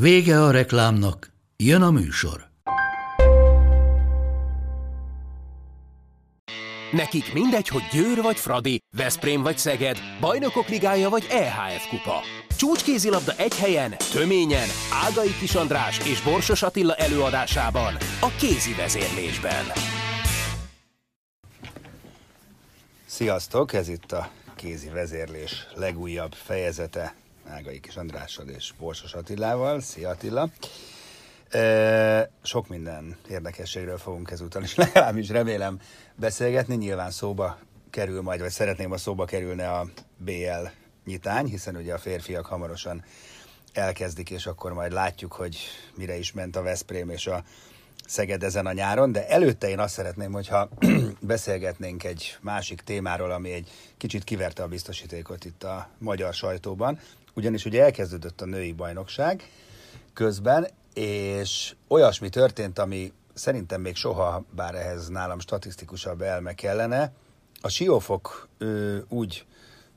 Vége a reklámnak, jön a műsor. Nekik mindegy, hogy Győr vagy Fradi, Veszprém vagy Szeged, Bajnokok Ligája vagy EHF Kupa. Csúcskézilabda egy helyen, töményen, Ágai Kis András és Borsos Attila előadásában, a kézi vezérlésben. Sziasztok, ez itt a kézi vezérlés legújabb fejezete Ágai Kis Andrással és Borsos Attilával. Szia Attila! Sok minden érdekességről fogunk ezúttal is legalábbis remélem beszélgetni. Nyilván szóba kerül majd, vagy szeretném, a szóba kerülne a BL nyitány, hiszen ugye a férfiak hamarosan elkezdik, és akkor majd látjuk, hogy mire is ment a Veszprém és a Szeged ezen a nyáron, de előtte én azt szeretném, hogyha beszélgetnénk egy másik témáról, ami egy kicsit kiverte a biztosítékot itt a magyar sajtóban, ugyanis ugye elkezdődött a női bajnokság közben, és olyasmi történt, ami szerintem még soha, bár ehhez nálam statisztikusabb elme kellene, a siófok ő, úgy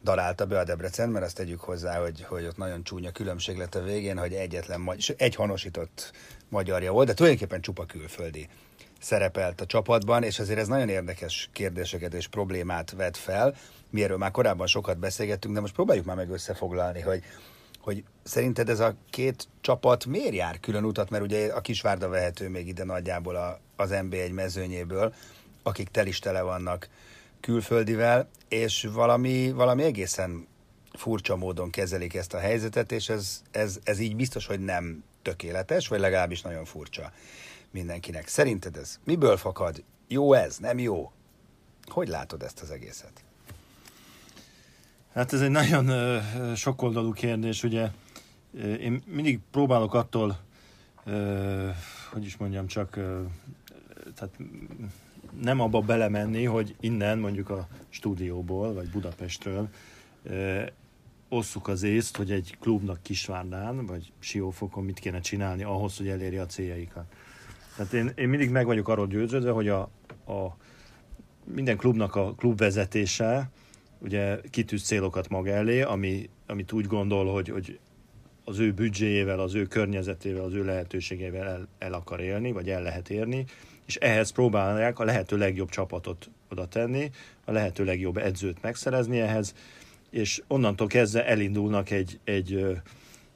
darálta be a Debrecen, mert azt tegyük hozzá, hogy, hogy ott nagyon csúnya különbség lett a végén, hogy egyetlen, egy honosított magyarja volt, de tulajdonképpen csupa külföldi szerepelt a csapatban, és azért ez nagyon érdekes kérdéseket és problémát vet fel, mi erről már korábban sokat beszélgettünk, de most próbáljuk már meg összefoglalni, hogy, hogy szerinted ez a két csapat miért jár külön utat, mert ugye a Kisvárda vehető még ide nagyjából a, az NB1 mezőnyéből, akik tel is tele vannak külföldivel, és valami, valami egészen furcsa módon kezelik ezt a helyzetet, és ez, ez, ez így biztos, hogy nem tökéletes, vagy legalábbis nagyon furcsa mindenkinek. Szerinted ez miből fakad? Jó ez, nem jó? Hogy látod ezt az egészet? Hát ez egy nagyon sokoldalú kérdés, ugye én mindig próbálok attól, hogy is mondjam, csak tehát nem abba belemenni, hogy innen mondjuk a stúdióból, vagy Budapestről osszuk az észt, hogy egy klubnak Kisvárdán, vagy Siófokon mit kéne csinálni ahhoz, hogy elérje a céljaikat. Tehát én, én mindig meg vagyok arról győződve, hogy a, a minden klubnak a klubvezetése ugye kitűz célokat maga elé, ami, amit úgy gondol, hogy, hogy az ő büdzséjével, az ő környezetével, az ő lehetőségével el, el akar élni, vagy el lehet érni, és ehhez próbálják a lehető legjobb csapatot oda tenni, a lehető legjobb edzőt megszerezni ehhez, és onnantól kezdve elindulnak egy, egy,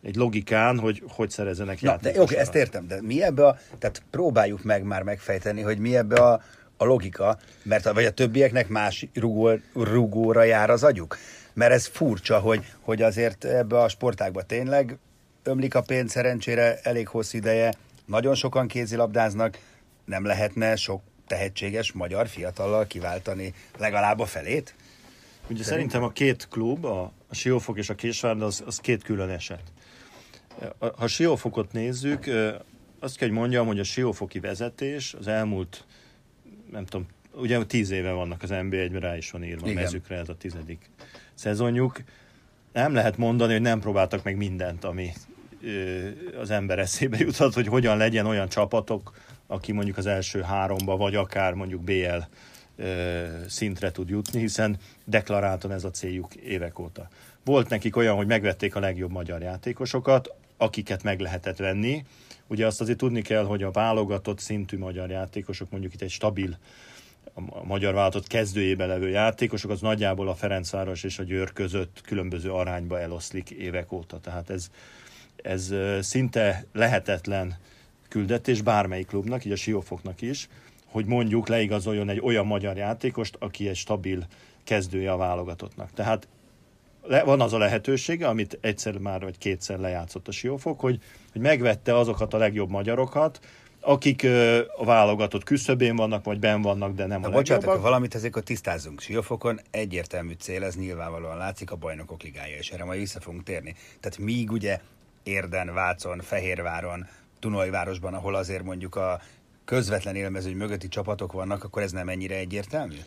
egy logikán, hogy hogy szerezenek Na, de Oké, ezt értem, de mi ebbe a, tehát próbáljuk meg már megfejteni, hogy mi ebbe a a logika, mert a, vagy a többieknek más rugó, rugóra jár az agyuk. Mert ez furcsa, hogy, hogy azért ebbe a sportágba tényleg ömlik a pénz szerencsére elég hosszú ideje, nagyon sokan kézilabdáznak, nem lehetne sok tehetséges magyar fiatallal kiváltani legalább a felét? Ugye szerintem a két klub, a, a Siófok és a Késvárda, az, az két külön eset. Ha Siófokot nézzük, azt kell, hogy mondjam, hogy a Siófoki vezetés az elmúlt nem tudom, ugye tíz éve vannak az NB1-ben, rá is van írva Igen. a mezükre, ez a tizedik szezonjuk. Nem lehet mondani, hogy nem próbáltak meg mindent, ami az ember eszébe jutott, hogy hogyan legyen olyan csapatok, aki mondjuk az első háromba, vagy akár mondjuk BL szintre tud jutni, hiszen deklaráltan ez a céljuk évek óta. Volt nekik olyan, hogy megvették a legjobb magyar játékosokat, akiket meg lehetett venni, Ugye azt azért tudni kell, hogy a válogatott szintű magyar játékosok, mondjuk itt egy stabil a magyar vállalatot kezdőjében levő játékosok, az nagyjából a Ferencváros és a Győr között különböző arányba eloszlik évek óta. Tehát ez, ez szinte lehetetlen küldetés bármelyik klubnak, így a Siófoknak is, hogy mondjuk leigazoljon egy olyan magyar játékost, aki egy stabil kezdője a válogatottnak. Tehát le, van az a lehetősége, amit egyszer már vagy kétszer lejátszott a Siófok, hogy, hogy megvette azokat a legjobb magyarokat, akik ö, a válogatott küszöbén vannak, vagy ben vannak, de nem Na, a. Bocsánat, valamit ezek a tisztázunk. Siófokon egyértelmű cél, ez nyilvánvalóan látszik a bajnokok ligája, és erre majd vissza fogunk térni. Tehát míg ugye Érden, Vácon, Fehérváron, Dunajvárosban, ahol azért mondjuk a közvetlen élmezőny mögötti csapatok vannak, akkor ez nem ennyire egyértelmű?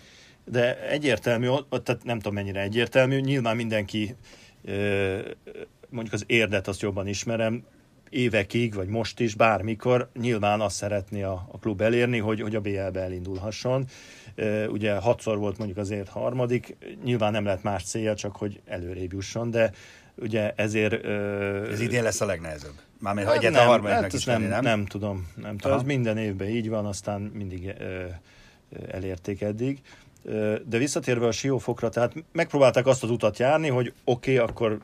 De egyértelmű, tehát nem tudom mennyire egyértelmű, nyilván mindenki mondjuk az érdet azt jobban ismerem, évekig, vagy most is, bármikor nyilván azt szeretné a, a klub elérni, hogy, hogy a BL-be elindulhasson. Ugye hatszor volt mondjuk azért harmadik, nyilván nem lehet más célja, csak hogy előrébb jusson, de ugye ezért... Ez idén lesz a legnehezebb. Mármint, hát nem, a harmadiknak hát is nem, lenni, nem? Nem tudom. Nem tudom. Ez minden évben így van, aztán mindig ö, elérték eddig. De visszatérve a siófokra, tehát megpróbálták azt az utat járni, hogy oké, okay, akkor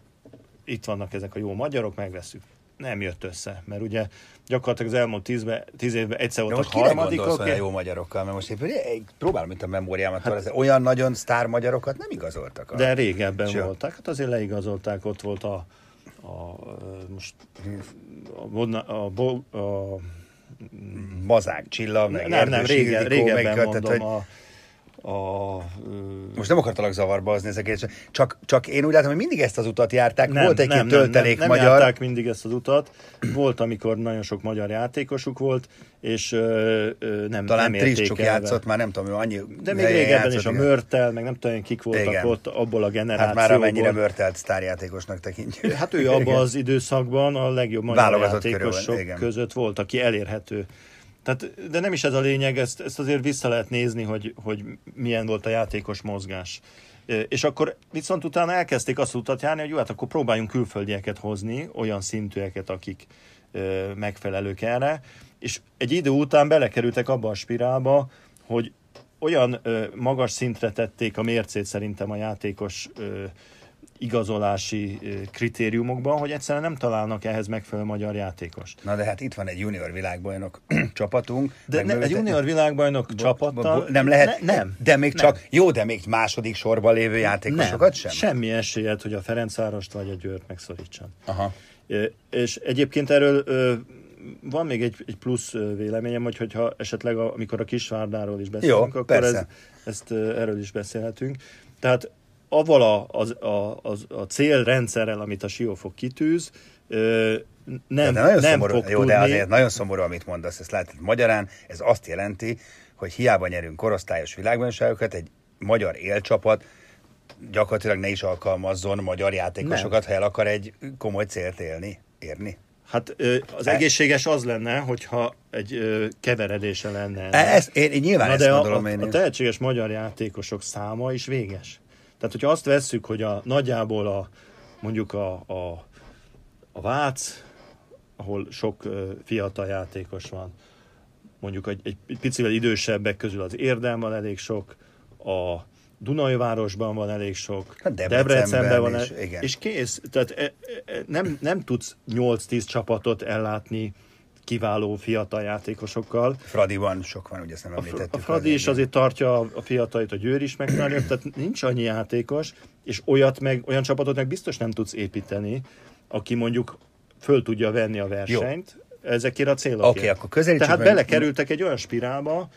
itt vannak ezek a jó magyarok, megveszük nem jött össze, mert ugye gyakorlatilag az elmúlt tízbe, tíz évben egyszer voltak harmadikok. Most jó magyarokkal, mert most éppen próbálom itt a memóriámat, hát, olyan nagyon sztár magyarokat nem igazoltak. A... De régebben Sőt. voltak, hát azért leigazolták, ott volt a, a most a, a, a, a Mazák Csilla, meg nem, nem, régen, régebben meg, mondom, tehát, hogy... a, a... Most nem akartalak zavarba hozni ezeket, csak, csak én úgy látom, hogy mindig ezt az utat járták. Nem, volt egy-két töltelék nem, nem, magyar. Nem járták mindig ezt az utat. Volt, amikor nagyon sok magyar játékosuk volt, és ö, ö, nem Talán nem Triscsuk játszott, már nem tudom, annyi De még régebben is a Mörtel, meg nem tudom, kik voltak igen. ott abból a generációból. Hát már amennyire Mörtelt sztárjátékosnak tekintjük. Hát ő abban az időszakban a legjobb magyar játékosok körül, között volt, aki elérhető tehát, de nem is ez a lényeg, ezt, ezt azért vissza lehet nézni, hogy, hogy milyen volt a játékos mozgás. És akkor viszont utána elkezdték azt utat járni, hogy jó, hát akkor próbáljunk külföldieket hozni, olyan szintűeket, akik megfelelők erre. És egy idő után belekerültek abba a spirálba, hogy olyan magas szintre tették a mércét szerintem a játékos ö, igazolási kritériumokban, hogy egyszerűen nem találnak ehhez megfelelő magyar játékos. Na de hát itt van egy junior világbajnok csapatunk. De ne, egy junior világbajnok bo, csapattal... Bo, nem lehet, ne, nem. De még nem. csak, jó, de még második sorban lévő játékosokat nem. sem? semmi esélyed, hogy a Ferencvárost vagy a Győrt megszorítson. Aha. És egyébként erről van még egy, egy plusz véleményem, hogy hogyha esetleg a, amikor a Kisvárdáról is beszélünk, Jó, akkor persze. ez, ezt erről is beszélhetünk. Tehát avval a, a, a, a, a célrendszerrel, amit a Siófok kitűz, nem, de nagyon nem szomorú, fog jó, tudni... de azért nagyon szomorú, amit mondasz, ezt látod magyarán, ez azt jelenti, hogy hiába nyerünk korosztályos világbajnokságokat, egy magyar élcsapat gyakorlatilag ne is alkalmazzon magyar játékosokat, nem. ha el akar egy komoly célt élni, érni. Hát az egészséges az lenne, hogyha egy keveredése lenne. Ez, én, én nyilván Na ezt de gondolom a, én a tehetséges magyar játékosok száma is véges. Tehát, hogyha azt vesszük, hogy a nagyjából a, mondjuk a, a, a Vác, ahol sok fiatal játékos van, mondjuk egy, egy picivel idősebbek közül az Érdem van elég sok, a Dunajvárosban van elég sok, hát Debrecenben, Debrecenben van, is, igen. és kész. Tehát e, e, nem, nem tudsz 8-10 csapatot ellátni kiváló fiatal játékosokkal. Fradiban sok van, ugye ezt nem említettük. A, Fradi is azért tartja a fiatalit, a Győr is megtalálja, tehát nincs annyi játékos, és olyat meg, olyan csapatot meg biztos nem tudsz építeni, aki mondjuk föl tudja venni a versenyt Jó. ezekért a célokért. Oké, okay, akkor közelítsük Tehát meg... belekerültek egy olyan spirálba,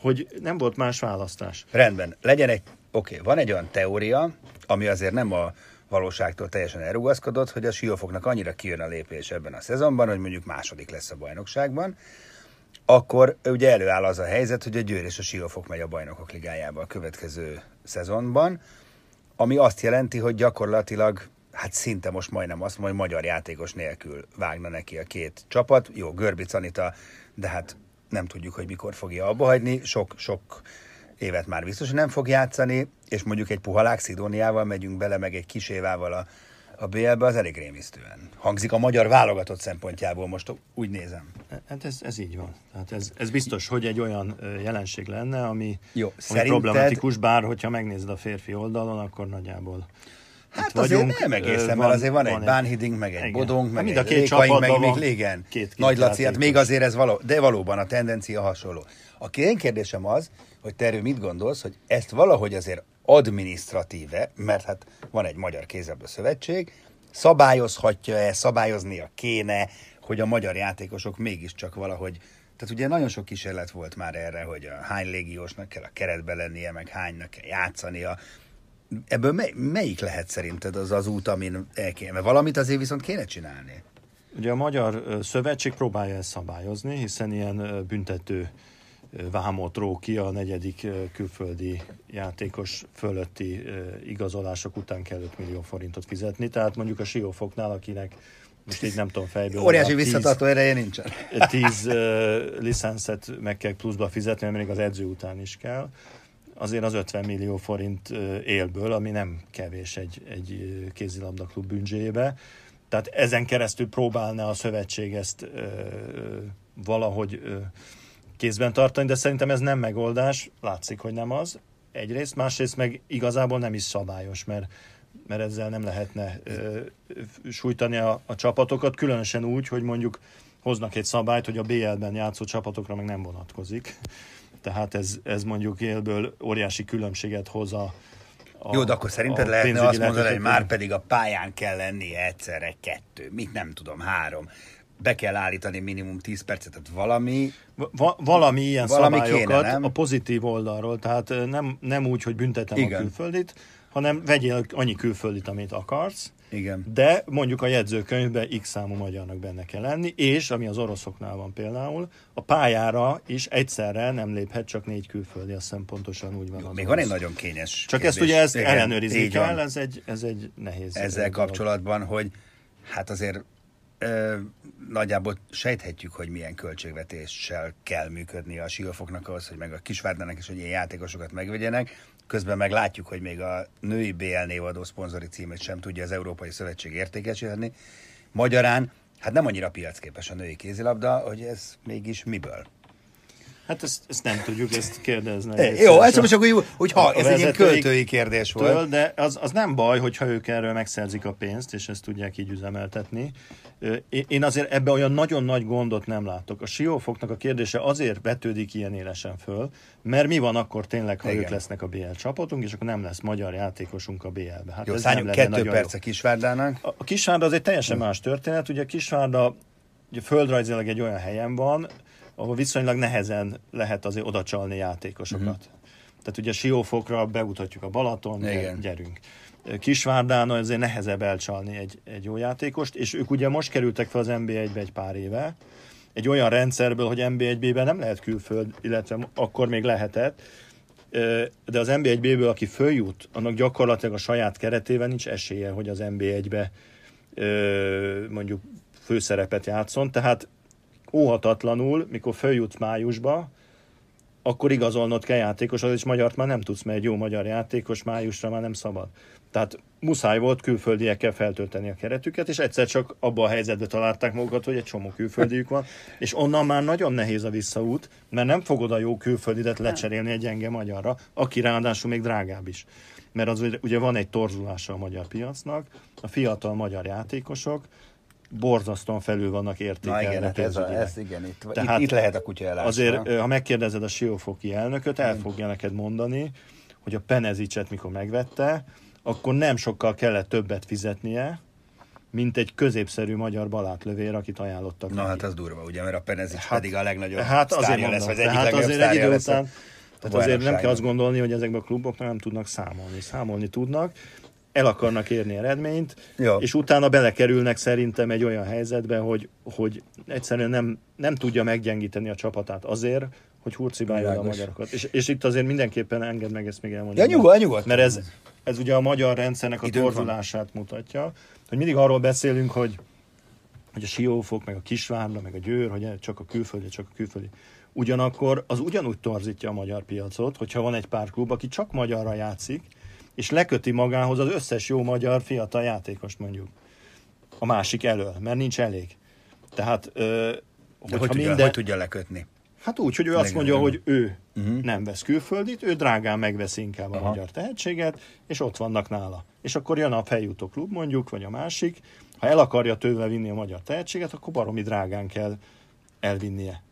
hogy nem volt más választás. Rendben, legyen egy, oké, okay, van egy olyan teória, ami azért nem a valóságtól teljesen elrugaszkodott, hogy a siófoknak annyira kijön a lépés ebben a szezonban, hogy mondjuk második lesz a bajnokságban, akkor ugye előáll az a helyzet, hogy a Győr és a Siófok megy a bajnokok ligájába a következő szezonban, ami azt jelenti, hogy gyakorlatilag hát szinte most majdnem azt mondja, hogy magyar játékos nélkül vágna neki a két csapat. Jó, Görbic Anita, de hát nem tudjuk, hogy mikor fogja abba hagyni. Sok, sok évet már biztos, hogy nem fog játszani, és mondjuk egy puhalák Szidóniával megyünk bele, meg egy kis évával a, a BL-be, az elég rémisztően. Hangzik a magyar válogatott szempontjából, most úgy nézem. Hát ez, ez így van. Tehát ez, ez biztos, hogy egy olyan jelenség lenne, ami, Jó, ami szerinted... problematikus, bár hogyha megnézed a férfi oldalon, akkor nagyjából Hát azért vagyunk, nem egészen, van, mert azért van, van egy Bánhiding, meg egy igen. Bodong, meg hát egy Rékaink, meg még Légen. Két, két Nagy Laci, hát még azért ez való, de valóban a tendencia hasonló. A én kérdésem az, hogy te erről mit gondolsz, hogy ezt valahogy azért administratíve, mert hát van egy Magyar Kézzelből Szövetség, szabályozhatja-e, szabályoznia kéne, hogy a magyar játékosok mégiscsak valahogy tehát ugye nagyon sok kísérlet volt már erre, hogy a hány légiósnak kell a keretbe lennie, meg hánynak kell játszania. Ebből mely, melyik lehet szerinted az az út, amin el kéne? Mert valamit azért viszont kéne csinálni. Ugye a Magyar Szövetség próbálja ezt szabályozni, hiszen ilyen büntető vámot ró ki a negyedik külföldi játékos fölötti igazolások után kell 5 millió forintot fizetni. Tehát mondjuk a Siófoknál, akinek most így nem tudom fejből. Óriási visszatartó ereje nincsen. 10 uh, licenszet meg kell pluszba fizetni, mert még az edző után is kell. Azért az 50 millió forint élből, ami nem kevés egy, egy kézilabda klub bünzsébe. Tehát ezen keresztül próbálna a szövetség ezt uh, valahogy uh, kézben tartani, de szerintem ez nem megoldás, látszik, hogy nem az. Egyrészt, másrészt meg igazából nem is szabályos, mert mert ezzel nem lehetne ö, sújtani a, a csapatokat, különösen úgy, hogy mondjuk hoznak egy szabályt, hogy a BL-ben játszó csapatokra meg nem vonatkozik. Tehát ez, ez mondjuk élből óriási különbséget hoz a, a Jó, de akkor szerinted lehetne azt mondani, hogy már pedig a pályán kell lennie egyszerre kettő, mit nem tudom, három be kell állítani minimum 10 percet, tehát valami... Va- valami ilyen valami szabályokat kéne, nem? a pozitív oldalról, tehát nem, nem úgy, hogy büntetem Igen. a külföldit, hanem vegyél annyi külföldit, amit akarsz, igen. De mondjuk a jegyzőkönyvben x számú magyarnak benne kell lenni, és ami az oroszoknál van például, a pályára is egyszerre nem léphet csak négy külföldi, azt hiszem pontosan úgy van. Jó, még van egy nagyon kényes Csak kérdés. ezt ugye ezt ellenőrizni kell, ez egy, ez egy nehéz. Ezzel kapcsolatban, dolog. hogy hát azért ö, nagyjából sejthetjük, hogy milyen költségvetéssel kell működni a siófoknak ahhoz, hogy meg a kisvárdának is, hogy ilyen játékosokat megvegyenek. Közben meg látjuk, hogy még a női BL névadó szponzori címet sem tudja az Európai Szövetség értékesíteni. Magyarán, hát nem annyira piacképes a női kézilabda, hogy ez mégis miből? Hát ezt, ezt nem tudjuk, ezt kérdezni. É, jó, ez most csak úgy, hogy ha, ez egy ilyen költői kérdés volt. De az, az nem baj, hogyha ők erről megszerzik a pénzt, és ezt tudják így üzemeltetni. Én azért ebbe olyan nagyon nagy gondot nem látok. A siófoknak a kérdése azért vetődik ilyen élesen föl, mert mi van akkor tényleg, ha Igen. ők lesznek a BL csapatunk, és akkor nem lesz magyar játékosunk a BL-be. Hát jó, ez nem kettő perc a Kisvárdának. A, a Kisvárda az egy teljesen más történet. Ugye a Kisvárda ugye földrajzilag egy olyan helyen van, ahol viszonylag nehezen lehet azért oda csalni játékosokat. Uh-huh. Tehát ugye Siófokra bemutatjuk a Balaton, Igen. gyerünk. Kisvárdán azért nehezebb elcsalni egy, egy jó játékost, és ők ugye most kerültek fel az NB1-be egy pár éve, egy olyan rendszerből, hogy NB1-ben nem lehet külföld, illetve akkor még lehetett, de az NB1-ből, aki följut, annak gyakorlatilag a saját keretében nincs esélye, hogy az NB1-be mondjuk főszerepet játszon, tehát óhatatlanul, mikor följutsz májusba, akkor igazolnod kell játékosod, és magyart már nem tudsz, mert egy jó magyar játékos májusra már nem szabad. Tehát muszáj volt külföldiekkel feltölteni a keretüket, és egyszer csak abban a helyzetben találták magukat, hogy egy csomó külföldiük van, és onnan már nagyon nehéz a visszaút, mert nem fogod a jó külföldidet lecserélni egy gyenge magyarra, aki ráadásul még drágább is. Mert az ugye van egy torzulása a magyar piacnak, a fiatal magyar játékosok, borzasztóan felül vannak értékelve. Na igen, hát ez, a, ez igen, itt, Tehát itt, itt lehet a kutya elásra. Azért, ha megkérdezed a siófoki elnököt, el fogja neked mondani, hogy a Penezicset mikor megvette, akkor nem sokkal kellett többet fizetnie, mint egy középszerű magyar balátlövér, akit ajánlottak Na neki. hát az durva, ugye, mert a Penezic hát, pedig a legnagyobb hát azért mondom, lesz, vagy egyik hát azért egy idő után, tehát azért nem kell azt gondolni, hogy ezekben a kluboknak nem tudnak számolni. Számolni tudnak, el akarnak érni eredményt, ja. és utána belekerülnek szerintem egy olyan helyzetbe, hogy, hogy egyszerűen nem, nem tudja meggyengíteni a csapatát azért, hogy hurcibálja a magyarokat. És, és itt azért mindenképpen enged meg ezt még elmondani. Ja, nyugodt, nyugodt. Mert ez, ez ugye a magyar rendszernek a Időnk torzulását van. mutatja, hogy mindig arról beszélünk, hogy, hogy a Siófok, meg a Kisvárda, meg a Győr, hogy csak a külföldi, csak a külföldi. Ugyanakkor az ugyanúgy torzítja a magyar piacot, hogyha van egy pár klub, aki csak magyarra játszik, és leköti magához az összes jó magyar fiatal játékost mondjuk a másik elől, mert nincs elég. Tehát, ö, hogy, hogy, tudja, minden... hogy tudja lekötni? Hát úgy, hogy ő azt mondja, hogy ő uh-huh. nem vesz külföldit, ő drágán megveszi inkább Aha. a magyar tehetséget, és ott vannak nála. És akkor jön a feljutó klub mondjuk, vagy a másik, ha el akarja tőle vinni a magyar tehetséget, akkor baromi drágán kell elvinnie.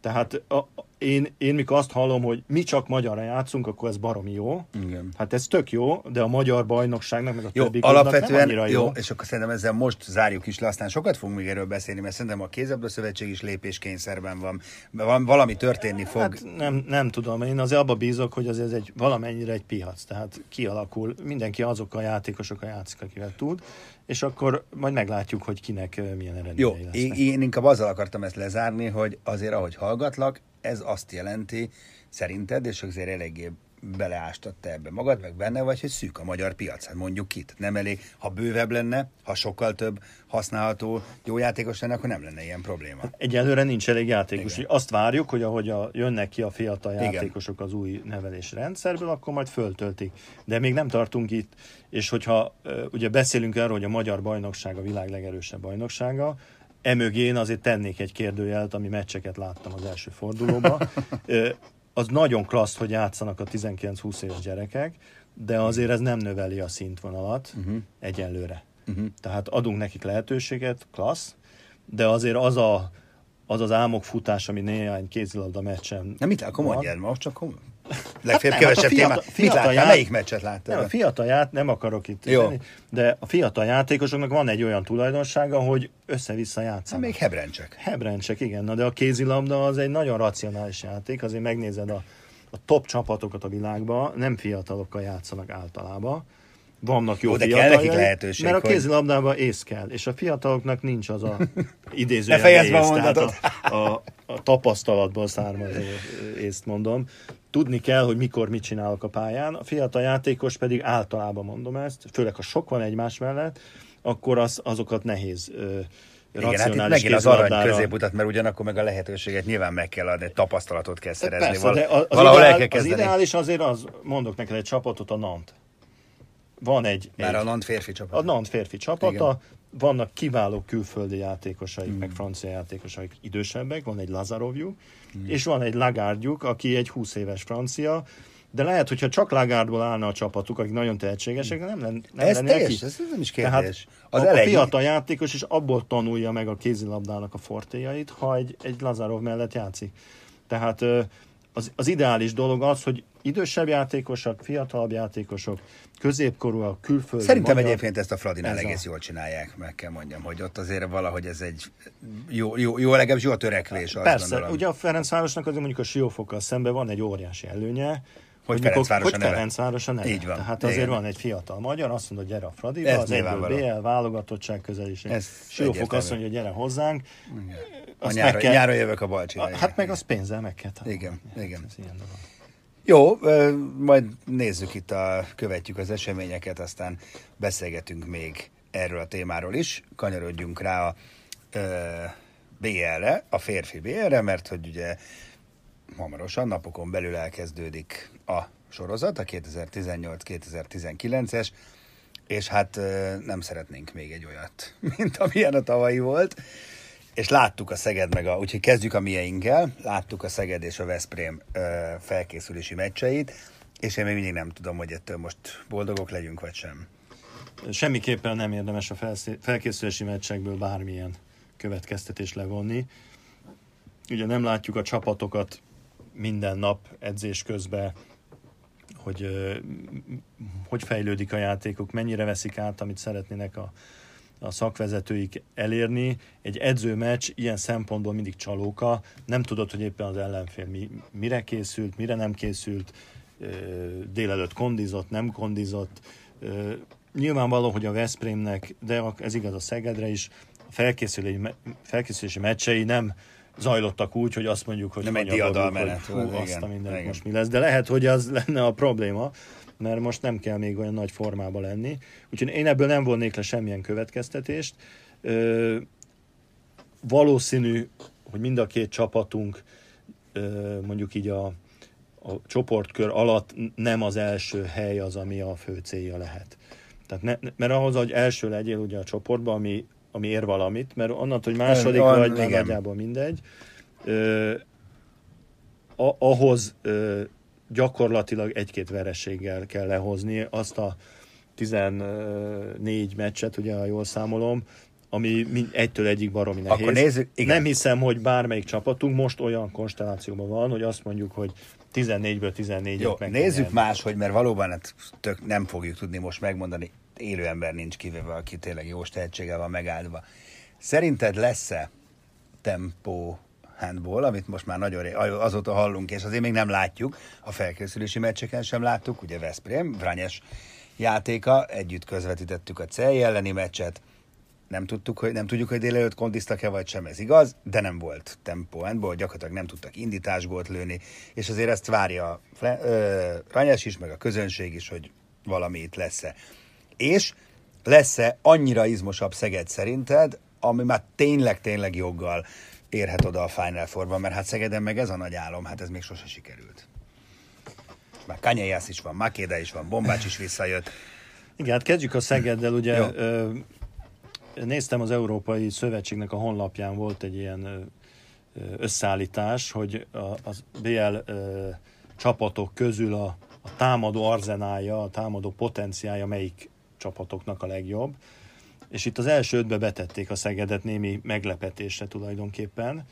Tehát a, én, én mikor azt hallom, hogy mi csak magyarra játszunk, akkor ez baromi jó. Igen. Hát ez tök jó, de a magyar bajnokságnak, meg a Jó, többi alapvetően nem jó. jó. és akkor szerintem ezzel most zárjuk is le, aztán sokat fogunk még erről beszélni, mert szerintem a kézabda szövetség is lépéskényszerben van, van valami történni fog. Hát nem, nem tudom, én azért abba bízok, hogy az ez egy valamennyire egy piac, tehát kialakul, mindenki azokkal a játékosokkal játszik, akivel tud, és akkor majd meglátjuk, hogy kinek milyen Jó, eredményei én, lesznek. én inkább azzal akartam ezt lezárni, hogy azért, ahogy hallgatlak, ez azt jelenti, szerinted, és azért eléggé beleástad te ebbe magad, meg benne vagy, hogy szűk a magyar piac. Hát mondjuk kit. Nem elég, ha bővebb lenne, ha sokkal több használható jó játékos lenne, akkor nem lenne ilyen probléma. Egyelőre nincs elég játékos. Igen. Azt várjuk, hogy ahogy a, jönnek ki a fiatal Igen. játékosok az új nevelési rendszerből, akkor majd föltöltik. De még nem tartunk itt, és hogyha ugye beszélünk arról, hogy a magyar bajnokság a világ legerősebb bajnoksága, emögé én azért tennék egy kérdőjelt, ami meccseket láttam az első fordulóban. Az nagyon klassz, hogy játszanak a 19-20 éves gyerekek, de azért ez nem növeli a szintvonalat uh-huh. egyelőre. Uh-huh. Tehát adunk nekik lehetőséget, klassz, de azért az a, az, az álmok futás, ami néhány kézilabda meccsen Na mit, akkor van. mondjad, most csak kom... legfeljebb hát a kevesebb fiatal- témát. Mit láttál? ját- Melyik meccset láttál? Nem, a fiatal ját, nem akarok itt Jó. tenni, de a fiatal játékosoknak van egy olyan tulajdonsága, hogy össze-vissza Hát játszanak. még hebrencsek. Hebrencsek, igen. Na de a kézilabda az egy nagyon racionális játék, azért megnézed a, a top csapatokat a világban, nem fiatalokkal játszanak általában. Vannak jó Jó, de kell nekik lehetőség, Mert a hogy- kézilabdában ész kell, és a fiataloknak nincs az a idéző a ész, tehát a, a, a tapasztalatból származó észt mondom. Tudni kell, hogy mikor mit csinálok a pályán. A fiatal játékos pedig általában mondom ezt, főleg ha sok van egymás mellett, akkor az, azokat nehéz ö, Igen, hát itt megint az arany középutat, mert ugyanakkor meg a lehetőséget nyilván meg kell adni, tapasztalatot kell szerezni. Persze, val- de az, valahol el ideál, kell az ideális azért az, mondok neked egy csapatot, a Nant. Van egy, Már egy a Nant férfi csapat. a Nant férfi csapata, Igen. vannak kiváló külföldi játékosaik, Hmm. meg francia játékosaik idősebbek, van egy Lazarovjuk, és van egy Lagardjuk, aki egy 20 éves francia, de lehet, hogyha csak Lagardból állna a csapatuk, akik nagyon tehetségesek, nem, len, nem Ez lenne teljes, ez nem is Tehát kérdés. Az a, a elején- fiatal játékos is abból tanulja meg a kézilabdának a fortéjait, ha egy, egy Lazarov mellett játszik. Tehát az, az ideális dolog az, hogy idősebb játékosok, fiatalabb játékosok, középkorúak, külföldi Szerintem magyar- egyébként ezt a Fradinál Ez a- egész jól csinálják, meg kell mondjam, hogy ott azért valahogy ez egy jó, jó, jó legalábbis jó a törekvés, azt Persze, gondolom. ugye a Ferencvárosnak azért mondjuk a Siófokkal szemben van egy óriási előnye, hogy, Ferencváros hogy a neve. Ferencváros a neve. Így van. Tehát azért Igen. van egy fiatal magyar, azt mondja, gyere a Fradiba, Ez az egyből. BL, válogatottság közeliség. Siófok azt mondja, gyere hozzánk. a Azt nyáron, meg kell- nyáron jövök a Balcsira. A- Hát meg az pénzzel meg kell tanulni. Igen, igen. Ez ilyen dolog. Jó, majd nézzük itt, a, követjük az eseményeket, aztán beszélgetünk még erről a témáról is. Kanyarodjunk rá a BL-re, a férfi BL-re, mert hogy ugye hamarosan, napokon belül elkezdődik a sorozat, a 2018-2019-es, és hát nem szeretnénk még egy olyat, mint amilyen a tavalyi volt. És láttuk a Szeged meg a, úgyhogy kezdjük a mieinkkel, láttuk a Szeged és a Veszprém ö, felkészülési meccseit, és én még mindig nem tudom, hogy ettől most boldogok legyünk, vagy sem. Semmiképpen nem érdemes a felkészülési meccsekből bármilyen következtetést levonni. Ugye nem látjuk a csapatokat minden nap edzés közben, hogy hogy fejlődik a játékok, mennyire veszik át, amit szeretnének a, a szakvezetőik elérni. Egy edzőmeccs ilyen szempontból mindig csalóka, nem tudod, hogy éppen az ellenfél mi, mire készült, mire nem készült, délelőtt kondizott, nem kondizott. Nyilvánvaló, hogy a Veszprémnek, de ez igaz a Szegedre is, a felkészülési, felkészülési meccsei nem zajlottak úgy, hogy azt mondjuk, hogy Nem egy diadalmenet hú, azt igen, a mindent igen. most mi lesz. De lehet, hogy az lenne a probléma, mert most nem kell még olyan nagy formába lenni. Úgyhogy én ebből nem vonnék le semmilyen következtetést. Ö, valószínű, hogy mind a két csapatunk ö, mondjuk így a, a csoportkör alatt nem az első hely az, ami a fő célja lehet. Tehát ne, mert ahhoz, hogy első legyél ugye a csoportban, ami, ami ér valamit, mert onnantól, hogy második Van, vagy, már nagyjából mindegy, ö, a, ahhoz ö, gyakorlatilag egy-két vereséggel kell lehozni azt a 14 meccset, ugye, ha jól számolom, ami egytől egyik baromi nehéz. Akkor nézzük, igen. Nem hiszem, hogy bármelyik csapatunk most olyan konstellációban van, hogy azt mondjuk, hogy 14-ből 14 Jó, meg nézzük máshogy, mert valóban hát tök nem fogjuk tudni most megmondani, élő ember nincs kivéve, aki tényleg jó tehetséggel van megáldva. Szerinted lesz-e tempó handball, amit most már nagyon ré, azóta hallunk, és azért még nem látjuk, a felkészülési meccseken sem láttuk, ugye Veszprém, Vranyes játéka, együtt közvetítettük a CEL elleni meccset, nem tudtuk, hogy nem tudjuk, hogy délelőtt kondiztak-e vagy sem, ez igaz, de nem volt tempó handball, gyakorlatilag nem tudtak indításgót lőni, és azért ezt várja Ranyes is, meg a közönség is, hogy valami itt lesz-e. És lesz-e annyira izmosabb Szeged szerinted, ami már tényleg-tényleg joggal érhet oda a Final four mert hát Szegeden meg ez a nagy álom, hát ez még sose sikerült. Már Kanyajász is van, Makéda is van, Bombács is visszajött. Igen, hát kezdjük a Szegeddel, ugye ö, néztem az Európai Szövetségnek a honlapján volt egy ilyen összeállítás, hogy a, a BL ö, csapatok közül a, a támadó arzenálja, a támadó potenciája melyik csapatoknak a legjobb. És itt az első ötbe betették a Szegedet némi meglepetésre tulajdonképpen,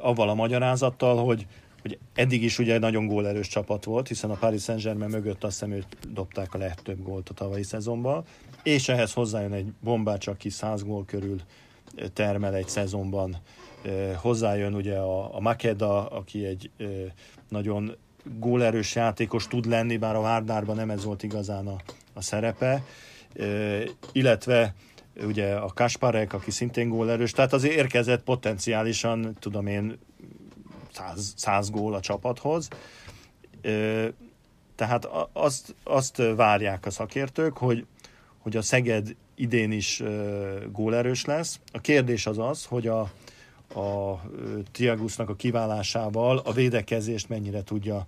avval a magyarázattal, hogy hogy eddig is ugye egy nagyon gólerős csapat volt, hiszen a Paris Saint-Germain mögött azt hiszem, őt dobták a legtöbb gólt a tavalyi szezonban, és ehhez hozzájön egy bombács, aki 100 gól körül termel egy szezonban, hozzájön ugye a, a Makeda, aki egy nagyon gólerős játékos tud lenni, bár a Várdárban nem ez volt igazán a, a szerepe, illetve ugye a Kasparek, aki szintén gólerős, tehát azért érkezett potenciálisan, tudom én, 100, 100 gól a csapathoz. Tehát azt, azt várják a szakértők, hogy, hogy a Szeged idén is gólerős lesz. A kérdés az az, hogy a, a Tiagusnak a kiválásával a védekezést mennyire tudja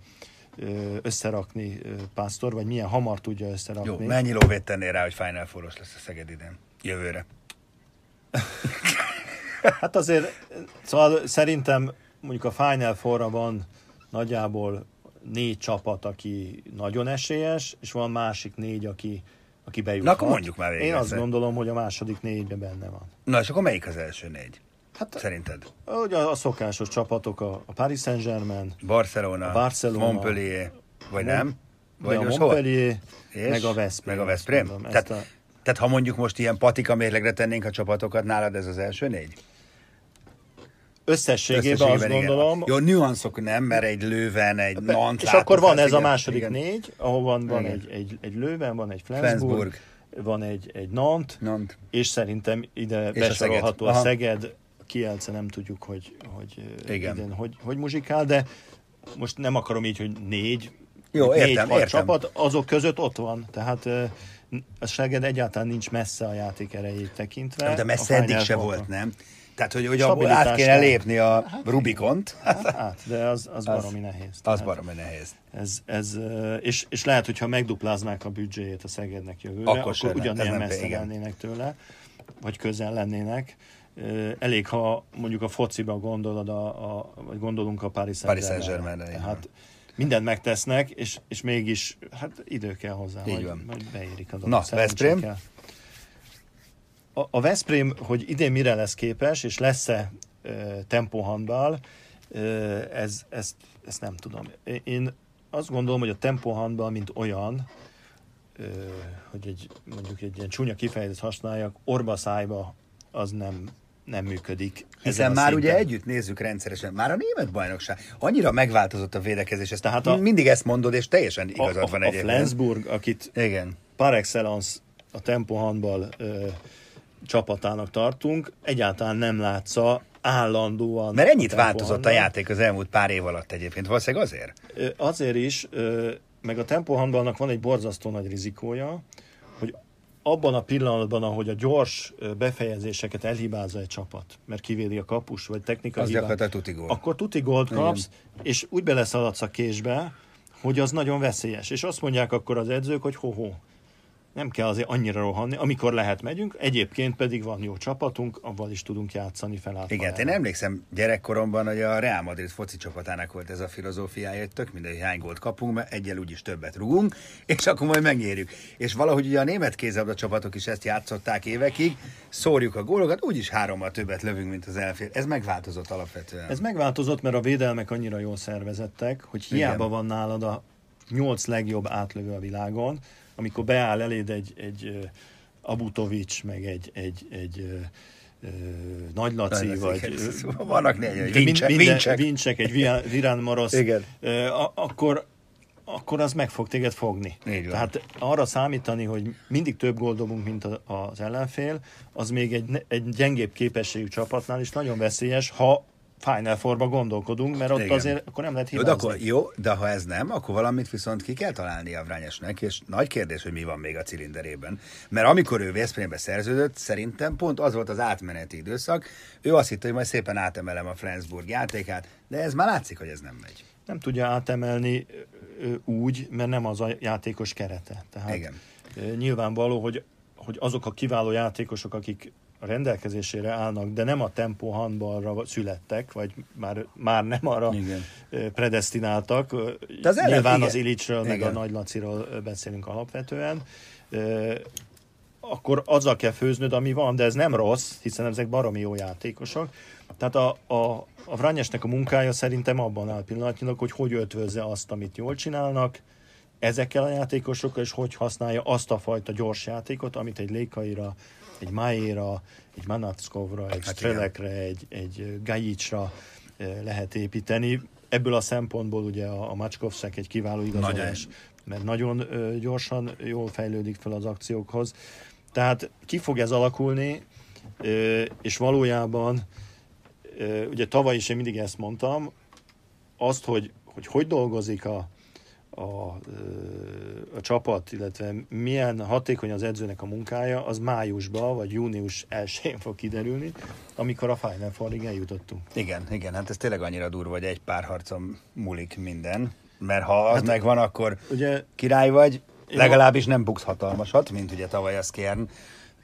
összerakni Pásztor, vagy milyen hamar tudja összerakni. Jó, mennyi lóvét tennél rá, hogy Final four lesz a Szeged idén? Jövőre. hát azért, szóval szerintem mondjuk a Final four van nagyjából négy csapat, aki nagyon esélyes, és van másik négy, aki, aki bejuthat. Na akkor mondjuk már végül. Én azt gondolom, hogy a második négyben benne van. Na és akkor melyik az első négy? Hát, Szerinted? Ugye a szokásos csapatok, a, a Paris Saint-Germain, Barcelona, a Barcelona Montpellier, vagy nem? Vagy a Montpellier, és? meg a Veszprém. Meg a Veszprém? Tehát, a... tehát ha mondjuk most ilyen patika mérlegre tennénk a csapatokat, nálad ez az első négy? Összességében, Összességében azt igen. gondolom. Jó, nüanszok nem, mert egy lőven, egy Be, Nant És akkor van ez igen, a második igen. négy, ahol van, van egy, egy, egy lőven, van egy Flensburg, Flensburg. van egy, egy Nant, Nant, és szerintem ide és besorolható a Szeged. A Szeged Kielce nem tudjuk, hogy, hogy, Igen. Idén, hogy, hogy muzsikál, de most nem akarom így, hogy négy, Jó, négy értem, értem. csapat, azok között ott van. Tehát a Szeged egyáltalán nincs messze a játék erejét tekintve. De messze eddig se volt, nem? Tehát, hogy, hogy abból át kéne lépni a hát, Rubikont. Hát, hát, de az, az, az baromi nehéz. Az baromi nehéz. Ez, ez, és, és lehet, hogyha megdupláznák a büdzséjét a Szegednek jövőre, akkor, akkor ugyanilyen messze lennének tőle, vagy közel lennének. Elég, ha mondjuk a fociba gondolod, a, a, vagy gondolunk a Paris Saint-Germain. Paris hát mindent megtesznek, és, és mégis hát idő kell hozzá, Így majd, majd beérik a dolog. Na, Veszprém? A, a Veszprém, hogy idén mire lesz képes, és lesz-e e, tempóhandball, e, ez, ezt, ezt nem tudom. Én azt gondolom, hogy a tempóhandball, mint olyan, e, hogy egy, mondjuk egy ilyen csúnya kifejezést használjak, orba szájba az nem nem működik. Hiszen már szinten. ugye együtt nézzük rendszeresen, már a német bajnokság. Annyira megváltozott a védekezés, ezt Tehát a, mindig ezt mondod, és teljesen igazad a, van egyébként. A Flensburg, akit Igen. par excellence a tempo handball ö, csapatának tartunk, egyáltalán nem látsza állandóan. Mert ennyit a változott a játék az elmúlt pár év alatt egyébként, valószínűleg azért? Ö, azért is, ö, meg a tempo handballnak van egy borzasztó nagy rizikója, abban a pillanatban, ahogy a gyors befejezéseket elhibázza egy csapat, mert kivédi a kapus, vagy technikai az hibát, tuti gól. akkor tuti gólt kapsz, Igen. és úgy beleszaladsz a késbe, hogy az nagyon veszélyes. És azt mondják akkor az edzők, hogy ho-ho. Nem kell azért annyira rohanni, amikor lehet megyünk, egyébként pedig van jó csapatunk, abban is tudunk játszani felállt Igen, én emlékszem gyerekkoromban, hogy a Real Madrid foci csapatának volt ez a filozófiája, hogy tök mindegy, hány gólt kapunk, mert egyel úgyis többet rugunk, és akkor majd megnyerjük. És valahogy ugye a német kézabda csapatok is ezt játszották évekig, szórjuk a gólokat, úgyis hárommal többet lövünk, mint az elfér. Ez megváltozott alapvetően. Ez megváltozott, mert a védelmek annyira jól szervezettek, hogy hiába Igen. van nálad a nyolc legjobb átlövő a világon, amikor beáll eléd egy, egy Abutovics, meg egy, egy, egy Nagy Laci, Nagy vagy... Szóval vannak mind- Vincsek- Vincsek. Vincsek, egy Virán- Morosz, Igen. akkor akkor az meg fog téged fogni. Így van. Tehát arra számítani, hogy mindig több gól dobunk, mint az ellenfél, az még egy, egy gyengébb képességű csapatnál is nagyon veszélyes, ha Final Fourba gondolkodunk, mert ott Igen. azért akkor nem lehet Jó de, hibázni. akkor, jó, de ha ez nem, akkor valamit viszont ki kell találni a Vrányesnek, és nagy kérdés, hogy mi van még a cilinderében. Mert amikor ő Veszprémbe szerződött, szerintem pont az volt az átmeneti időszak, ő azt hitte, hogy majd szépen átemelem a Flensburg játékát, de ez már látszik, hogy ez nem megy. nem tudja átemelni úgy, mert nem az a játékos kerete. Tehát Igen. nyilvánvaló, hogy, hogy azok a kiváló játékosok, akik a rendelkezésére állnak, de nem a tempó handballra születtek, vagy már, már nem arra Igen. predestináltak. De az Nyilván igen. az Ilicsről, meg a. Nagy Laciról beszélünk alapvetően. Akkor azzal kell főznöd, ami van, de ez nem rossz, hiszen ezek baromi jó játékosok. Tehát a, a, a Vranyesnek a munkája szerintem abban áll pillanatnyilag, hogy hogy ötvözze azt, amit jól csinálnak, ezekkel a játékosokkal, és hogy használja azt a fajta gyors játékot, amit egy Lékaira, egy Maéra, egy Manackovra, egy Hát Strelekre, egy, egy Gajicsra eh, lehet építeni. Ebből a szempontból ugye a, a Macskovszek egy kiváló igazolás, mert nagyon gyorsan, jól fejlődik fel az akciókhoz. Tehát ki fog ez alakulni, és valójában ugye tavaly is én mindig ezt mondtam, azt, hogy hogy, hogy dolgozik a, a, a csapat, illetve milyen hatékony az edzőnek a munkája, az májusban vagy június 1-én fog kiderülni, amikor a Final Fourig eljutottunk. Igen, igen, hát ez tényleg annyira durva, hogy egy pár harcon múlik minden, mert ha az hát, megvan, akkor Ugye király vagy, legalábbis nem buksz hatalmasat, mint ugye tavaly a Skjern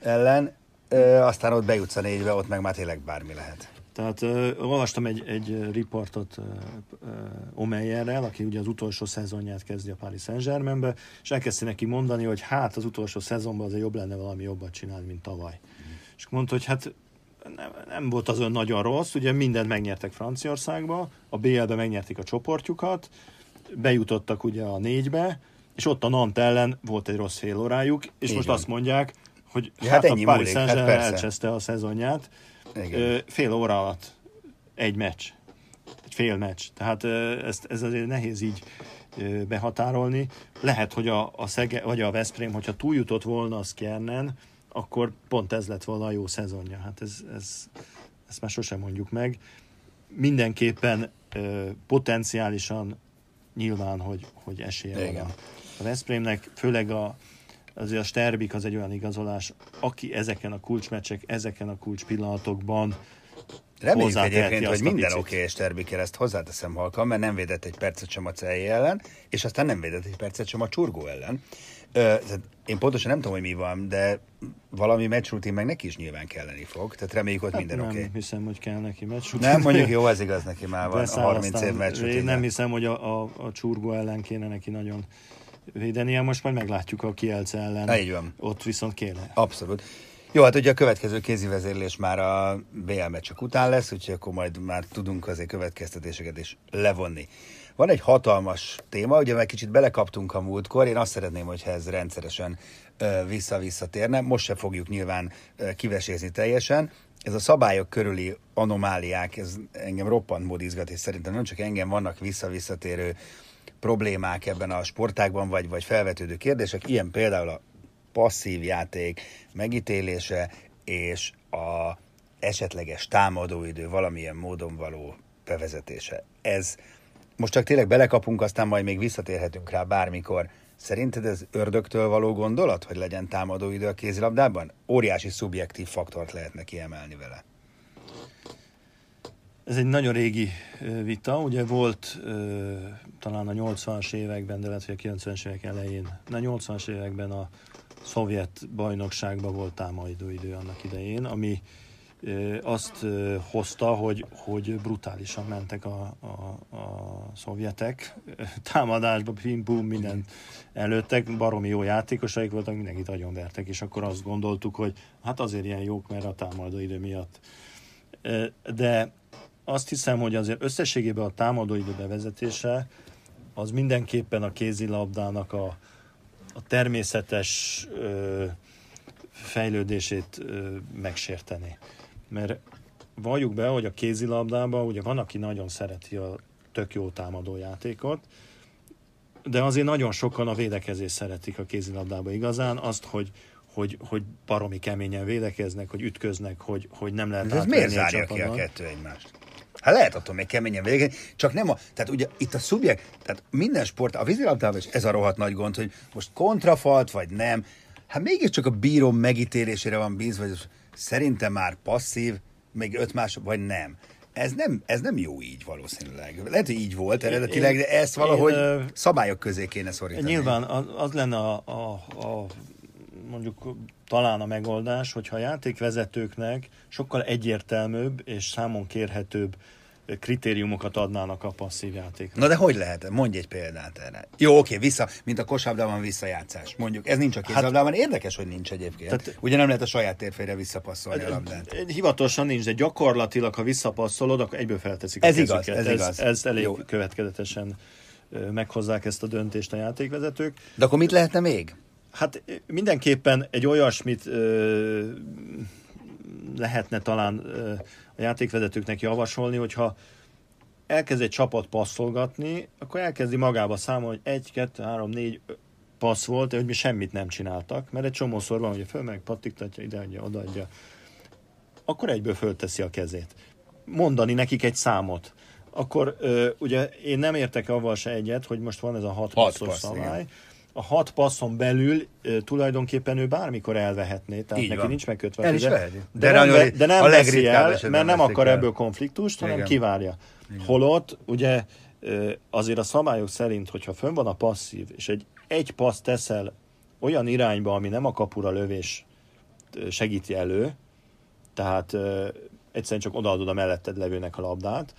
ellen, Ö, aztán ott bejutsz a négybe, ott meg már tényleg bármi lehet. Tehát uh, olvastam egy, egy riportot Omeyerrel, aki ugye az utolsó szezonját kezdi a Paris Saint-Germainbe, és elkezdte neki mondani, hogy hát az utolsó szezonban azért jobb lenne valami jobbat csinálni, mint tavaly. És mondta, hogy hát nem, nem volt az olyan nagyon rossz, ugye mindent megnyertek Franciaországba, a BL-be megnyerték a csoportjukat, bejutottak ugye a négybe, és ott a Nant ellen volt egy rossz fél órájuk, és Így most van. azt mondják, hogy Ja, hát, hát a ennyi Paris múlik, hát Saint-Germain persze. elcseszte a szezonját, Igen. Fél óra alatt egy meccs, egy fél meccs. Tehát ezt, ez azért nehéz így behatárolni. Lehet, hogy a, a Szege, vagy a Veszprém, hogyha túljutott volna a Skjernen, akkor pont ez lett volna a jó szezonja. Hát ez, ez, ezt már sosem mondjuk meg. Mindenképpen ö, potenciálisan nyilván, hogy, hogy esélye van Igen. a, a Veszprémnek, főleg a, azért a Sterbik az egy olyan igazolás, aki ezeken a kulcsmeccsek, ezeken a kulcs pillanatokban Reméljük egyébként, hogy a minden oké, és Terbiker ezt hozzáteszem halkan, mert nem védett egy percet sem a Celje ellen, és aztán nem védett egy percet sem a Csurgó ellen. Ö, én pontosan nem tudom, hogy mi van, de valami meccsrutin meg neki is nyilván kelleni fog, tehát reméljük, hogy minden nem oké. hiszem, hogy kell neki meccs. Nem, mondjuk jó, ez igaz neki már van, a Beszáll 30 aztán- év meccsrutin. Én nem hiszem, hogy a, a, a csurgó ellen kéne neki nagyon védenie. Most majd meglátjuk a Kielce ellen. Így van. Ott viszont kéne. Abszolút. Jó, hát ugye a következő kézi vezérlés már a BL meccsek után lesz, úgyhogy akkor majd már tudunk azért következtetéseket is levonni. Van egy hatalmas téma, ugye meg kicsit belekaptunk a múltkor, én azt szeretném, hogyha ez rendszeresen ö, vissza-vissza térne. Most se fogjuk nyilván kivesézni teljesen. Ez a szabályok körüli anomáliák, ez engem roppant mód izgat, és szerintem nem csak engem vannak vissza-visszatérő problémák ebben a sportágban, vagy, vagy felvetődő kérdések, ilyen például a passzív játék megítélése és a esetleges támadóidő valamilyen módon való bevezetése. Ez most csak tényleg belekapunk, aztán majd még visszatérhetünk rá bármikor. Szerinted ez ördögtől való gondolat, hogy legyen támadóidő a kézilabdában? Óriási szubjektív faktort lehetne kiemelni vele. Ez egy nagyon régi vita, ugye volt talán a 80-as években, de lehet, hogy a 90-es évek elején, na 80-as években a, szovjet bajnokságban volt támadó idő annak idején, ami azt hozta, hogy, hogy brutálisan mentek a, a, a szovjetek. Támadásba, pim pum, minden előttek, baromi jó játékosaik voltak, mindenkit agyonvertek, és akkor azt gondoltuk, hogy hát azért ilyen jók, mert a támadó idő miatt. De azt hiszem, hogy azért összességében a támadó idő bevezetése az mindenképpen a kézilabdának a, a természetes ö, fejlődését ö, megsérteni. Mert valljuk be, hogy a kézilabdában ugye van, aki nagyon szereti a tök jó támadó játékot, de azért nagyon sokan a védekezést szeretik a kézilabdában igazán, azt, hogy, hogy, hogy baromi keményen védekeznek, hogy ütköznek, hogy, hogy nem lehet ez miért zárja ki a kettő egymást? Hát lehet attól még keményen végezni, csak nem a, tehát ugye itt a szubjekt, tehát minden sport, a vízilabdában is ez a rohadt nagy gond, hogy most kontrafalt vagy nem, hát mégiscsak a bíró megítélésére van bízva, hogy szerintem már passzív, még öt más, vagy nem. Ez nem, ez nem jó így valószínűleg. Lehet, hogy így volt eredetileg, de ezt valahogy én, szabályok közé kéne szorítani. Nyilván az, az lenne a, a, a mondjuk talán a megoldás, hogyha a játékvezetőknek sokkal egyértelműbb és számon kérhetőbb kritériumokat adnának a passzív játékra. Na de hogy lehet? Mondj egy példát erre. Jó, oké, vissza, mint a kosárlabdában visszajátszás. Mondjuk, ez nincs a kézlabdában, érdekes, hogy nincs egyébként. Tehát- Ugye nem lehet a saját térfére visszapasszolni a labdát. Hivatalosan nincs, de gyakorlatilag, ha visszapasszolod, akkor egyből felteszik Ez a igaz, kezüket. ez igaz. Ez elég Jó. következetesen ö, meghozzák ezt a döntést a játékvezetők. De akkor mit lehetne még? Hát ö, mindenképpen egy olyasmit ö, lehetne talán ö, a játékvezetőknek javasolni, hogyha elkezd egy csapat passzolgatni, akkor elkezdi magába számolni, hogy egy, kettő, három, négy ö, passz volt, hogy mi semmit nem csináltak, mert egy csomószor van, hogy föl meg pattiktatja, ideadja, odaadja, akkor egyből fölteszi a kezét. Mondani nekik egy számot. Akkor ö, ugye én nem értek avval se egyet, hogy most van ez a hat, Hat passzos passz, szabály. igen. A hat passzon belül ö, tulajdonképpen ő bármikor elvehetné, tehát Így neki van. nincs megkötve. El is. De, De nem, ve- de nem a veszi el, mert nem akar el. ebből konfliktust, hanem Igen. kivárja. Holott ugye azért a szabályok szerint, hogyha fönn van a passzív, és egy, egy passz teszel olyan irányba, ami nem a kapura lövés segíti elő, tehát egyszerűen csak odaadod a melletted levőnek a labdát,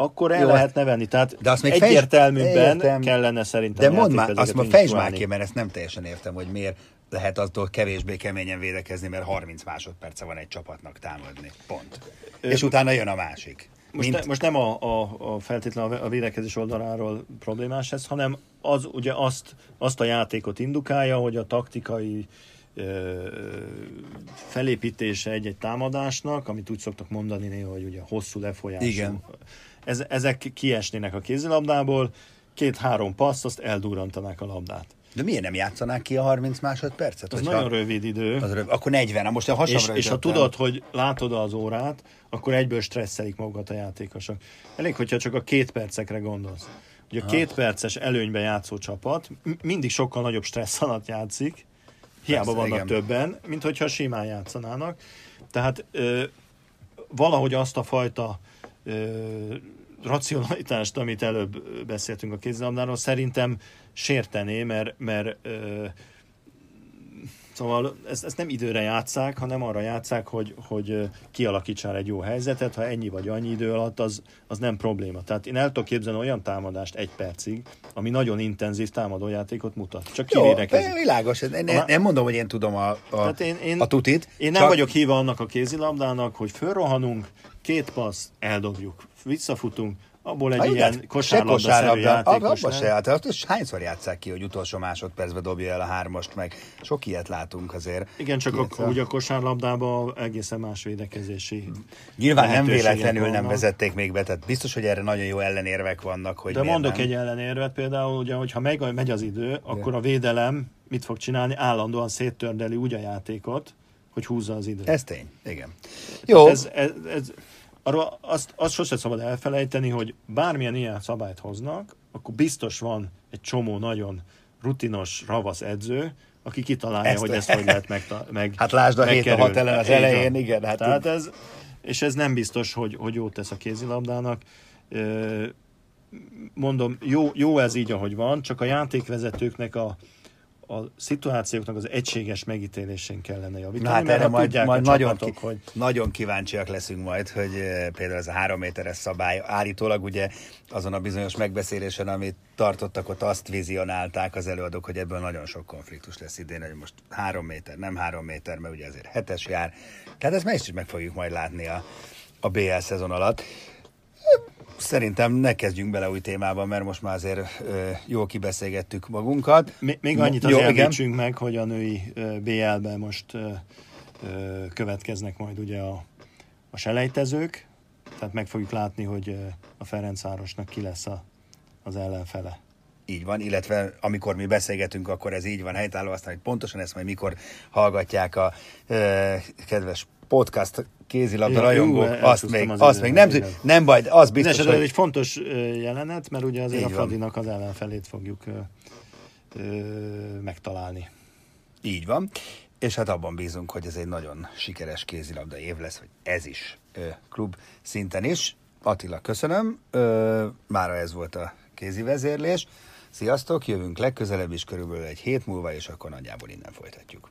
akkor el Jó, lehet nevenni. Tehát de azt még egyértelműbben Értem. kellene szerintem De mondd már, azt ma fejtsd már ki, mert ezt nem teljesen értem, hogy miért lehet attól kevésbé keményen védekezni, mert 30 másodperce van egy csapatnak támadni. Pont. És utána jön a másik. Most, Mint, ne, most nem a, a, a feltétlenül a védekezés oldaláról problémás ez, hanem az ugye azt, azt a játékot indukálja, hogy a taktikai ö, felépítése egy-egy támadásnak, amit úgy szoktak mondani néha, hogy ugye hosszú lefolyású. Igen. Ez, ezek kiesnének a kézilabdából, két-három passz, azt eldurrantanák a labdát. de miért nem játszanák ki a 30 másodpercet? Ez hogyha- nagyon rövid idő. Az röv, akkor 40, na most a És, hasamra és ha tudod, hogy látod az órát, akkor egyből stresszelik magukat a játékosok. Elég, hogyha csak a két percekre gondolsz. Ugye a két perces előnyben játszó csapat mindig sokkal nagyobb stressz alatt játszik, hiába Persze, vannak igen. többen, mint hogyha simán játszanának. Tehát ö, valahogy azt a fajta ö, racionalitást, amit előbb beszéltünk a kézilabdáról, szerintem sértené, mert, mert ö, Szóval ezt, ezt nem időre játszák, hanem arra játszák, hogy, hogy kialakítsál egy jó helyzetet, ha ennyi vagy annyi idő alatt, az, az nem probléma. Tehát én el tudok képzelni olyan támadást egy percig, ami nagyon intenzív támadójátékot mutat. Csak Jó, kivédekezik. világos. Én, Ha- nem mondom, hogy én tudom a, a, Tehát én, én, a tutit. Én nem csak- vagyok híva annak a kézilabdának, hogy fölrohanunk, két passz, eldobjuk, visszafutunk, abból egy Ha, ilyen igaz, kosárlabda-szerű játékos abba se nem. járt. Azt is hányszor játsszák ki, hogy utolsó másodpercben dobja el a hármast, meg sok ilyet látunk azért. Igen, csak a, ugye a kosárlabdában egészen más védekezési Nyilván nem véletlenül nem vannak. vezették még be, tehát biztos, hogy erre nagyon jó ellenérvek vannak, hogy De mondok nem. egy ellenérvet például, ugye, hogyha megy, megy az idő, akkor a védelem mit fog csinálni? Állandóan széttördeli úgy a játékot, hogy húzza az időt. Ez tény, igen. Jó, Ez, ez, ez, arról azt, azt sose szabad elfelejteni, hogy bármilyen ilyen szabályt hoznak, akkor biztos van egy csomó nagyon rutinos, ravasz edző, aki kitalálja, Ezt- hogy ezt hogy lehet meg, meg Hát lásd a hét a megkerülni. hat ellen az elején, igen, hát Tehát így- ez, és ez nem biztos, hogy, hogy jót tesz a kézilabdának. Mondom, jó, jó ez így, ahogy van, csak a játékvezetőknek a, a szituációknak az egységes megítélésén kellene javítani, Na hát erre majd, majd nagyon, csapatok, ki, hogy nagyon kíváncsiak leszünk majd, hogy eh, például ez a három méteres szabály állítólag ugye azon a bizonyos megbeszélésen, amit tartottak, ott azt vizionálták az előadók, hogy ebből nagyon sok konfliktus lesz idén, hogy most három méter, nem három méter, mert ugye azért hetes jár. Tehát ezt meg is meg fogjuk majd látni a, a BL szezon alatt. Szerintem ne kezdjünk bele új témába, mert most már azért ö, jól kibeszélgettük magunkat. Még, még annyit azért említsünk meg, hogy a női BL-ben most ö, ö, következnek majd ugye a, a selejtezők, tehát meg fogjuk látni, hogy a Ferencvárosnak ki lesz a, az ellenfele. Így van, illetve amikor mi beszélgetünk, akkor ez így van helytálló, aztán hogy pontosan ezt majd mikor hallgatják a ö, kedves podcast kézilabda Ja, rajongók, jó, azt még, az azt még nem, igen. nem baj, az biztos, ez hogy egy fontos jelenet, mert ugye azért Így a. Fradinak az ellenfelét fogjuk ö, ö, megtalálni. így van. És hát abban bízunk, hogy ez egy nagyon sikeres kézilabda év lesz, hogy ez is ö, klub szinten is. Attila, köszönöm. Ö, mára ez volt a kézi vezérlés. Sziasztok, jövünk legközelebb is körülbelül egy hét múlva, és akkor nagyjából innen folytatjuk.